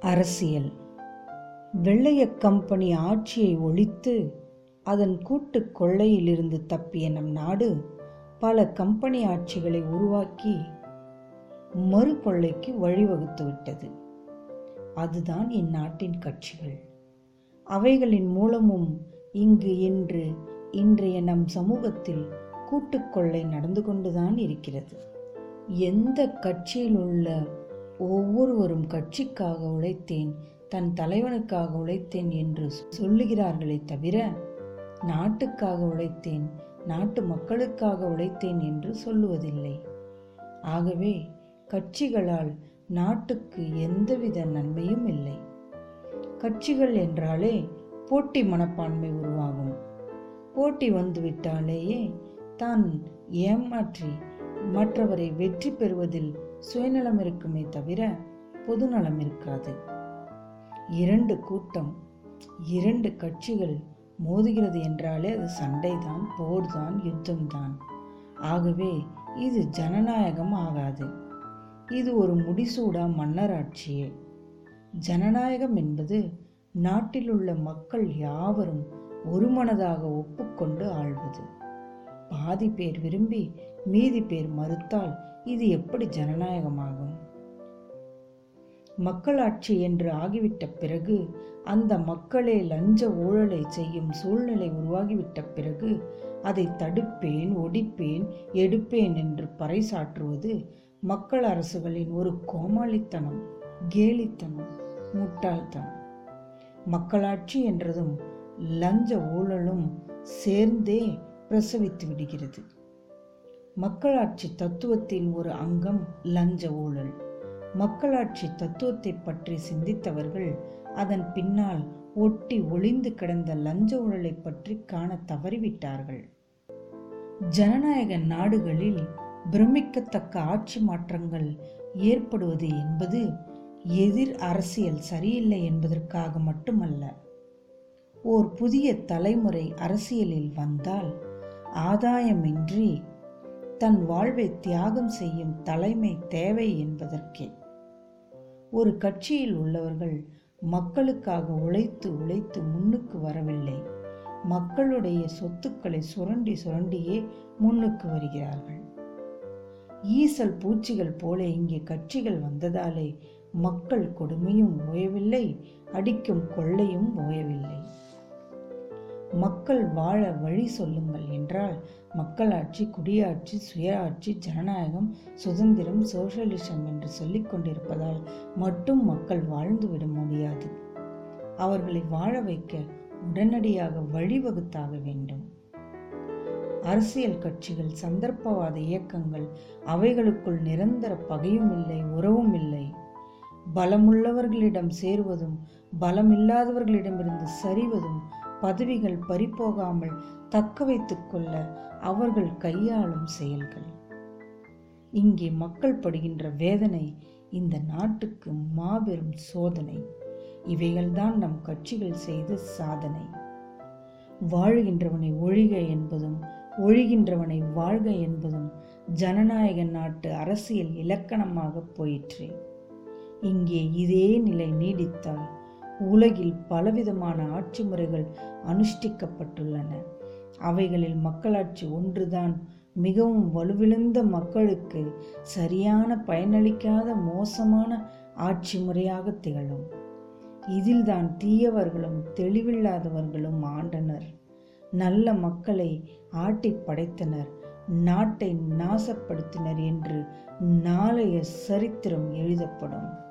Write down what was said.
அரசியல். வெள்ளைய கம்பெனி ஆட்சியை ஒழித்து அதன் கூட்டு கொள்ளையிலிருந்து தப்பிய நம் நாடு பல கம்பெனி ஆட்சிகளை உருவாக்கி மறு கொள்ளைக்கு வழிவகுத்து விட்டது. அதுதான் இந்நாட்டின் கட்சிகள். அவைகளின் மூலமும் இங்கு இன்று இன்றைய நம் சமூகத்தில் கூட்டுக்கொள்ளை நடந்து கொண்டுதான் இருக்கிறது. எந்த கட்சியில் உள்ள ஒவ்வொருவரும் கட்சிக்காக உழைத்தேன் தன் தலைவனுக்காக உழைத்தேன் என்று சொல்லுகிறார்களே தவிர நாட்டுக்காக உழைத்தேன் நாட்டு மக்களுக்காக உழைத்தேன் என்று சொல்லுவதில்லை. ஆகவே கட்சிகளால் நாட்டுக்கு எந்தவித நன்மையும் இல்லை. கட்சிகள் என்றாலே போட்டி மனப்பான்மை உருவாகும். போட்டி வந்துவிட்டாலேயே தான் ஏமாற்றி மற்றவரை வெற்றி பெறுவதில் சுயநலம் இருக்குமே தவிர பொதுநலம் இருக்காது. இரண்டு கூட்டம் இரண்டு கட்சிகள் மோதுகிறது என்றாலே அது சண்டைதான் போர்தான் யுத்தம்தான். ஆகவே இது ஜனநாயகம் ஆகாது. இது ஒரு முடிசூடா மன்னராட்சியே. ஜனநாயகம் என்பது நாட்டில் உள்ள மக்கள் யாவரும் ஒருமனதாக ஒப்புக்கொண்டு ஆள்வது. பாதி பேர் விரும்பி மீதி பேர் மறுத்தால் இது எப்படி ஜனநாயகமாகும்? மக்களாட்சி என்று ஆகிவிட்ட பிறகு அந்த மக்களே லஞ்ச ஊழலை செய்யும் சூழ்நிலை உருவாகிவிட்ட பிறகு அதை தடுப்பேன் ஒடிப்பேன் எடுப்பேன் என்று பறைசாற்றுவது மக்கள் அரசுகளின் ஒரு கோமாளித்தனம் கேலித்தனம் முட்டாள்தனம். மக்களாட்சி என்றதும் லஞ்ச ஊழலும் சேர்ந்தே பிரசவித்து விடுகிறது. மக்களாட்சி தத்துவத்தின் ஒரு அங்கம் லஞ்ச ஊழல். மக்களாட்சி தத்துவத்தை பற்றி சிந்தித்தவர்கள் அதன் பின்னால் ஒட்டி ஒளிந்து கிடந்த லஞ்ச ஊழலை பற்றி காண தவறிவிட்டார்கள். ஜனநாயக நாடுகளில் பிரமிக்கத்தக்க ஆட்சி மாற்றங்கள் ஏற்படுவது என்பது எதிர் அரசியல் சரியில்லை என்பதற்காக மட்டுமல்ல. ஓர் புதிய தலைமுறை அரசியலில் வந்தால் ஆதாயமின்றி தன் வாழ்வை தியாகம் செய்யும் தலைமை தேவை என்பதற்கே. ஒரு கட்சியில் உள்ளவர்கள் மக்களுக்காக உழைத்து உழைத்து முன்னுக்கு வரவில்லை. மக்களுடைய சொத்துக்களை சுரண்டி சுரண்டியே முன்னுக்கு வருகிறார்கள். ஈசல் பூச்சிகள் போல இங்கே கட்சிகள் வந்ததாலே மக்கள் கொடுமையும் ஓயவில்லை அடிக்கும் கொள்ளையும் ஓயவில்லை. மக்கள் வாழ வழி சொல்லுங்கள் என்றால் மக்களாட்சி குடியாட்சி சுயஆட்சி ஜனநாயகம் சுதந்திரம் சோசியலிசம் என்று சொல்லிக் கொண்டிருப்பதால் மட்டும் மக்கள் வாழ்ந்துவிட முடியாது. அவர்களை வாழ வைக்க உடனடியாக வழிவகுத்தாக வேண்டும். அரசியல் கட்சிகள் சந்தர்ப்பவாத இயக்கங்கள் அவைகளுக்குள் நிரந்தர பகையும் இல்லை உறவும் இல்லை. பலமுள்ளவர்களிடம் சேருவதும் பலமில்லாதவர்களிடமிருந்து சரிவதும் பதவிகள் பறிப்போகாமல் தக்க வைத்துக் கொள்ள அவர்கள் கையாளும் செயல்கள். இங்கே மக்கள் படுகின்ற வேதனை இந்த நாட்டுக்கு மாபெரும் சோதனை. இவைகள்தான் நம் கட்சிகள் செய்த சாதனை. வாழ்கின்றவனை ஒழிக என்பதும் ஒழிகின்றவனை வாழ்க என்பதும் ஜனநாயக நாட்டு அரசியல் இலக்கணமாக போயிற்று. இங்கே இதே நிலை நீடித்தால் உலகில் பலவிதமான ஆட்சி முறைகள் அனுஷ்டிக்கப்பட்டுள்ளன. அவைகளில் மக்களாட்சி ஒன்றுதான். மிகவும் வலுவிழந்த மக்களுக்கு சரியான பயனளிக்காத மோசமான ஆட்சி முறையாக திகழும். இதில்தான் தீயவர்களும் தெளிவில்லாதவர்களும் ஆண்டனர். நல்ல மக்களை ஆட்டி படைத்தனர். நாட்டை நாசப்படுத்தினர் என்று நாளைய சரித்திரம் எழுதப்படும்.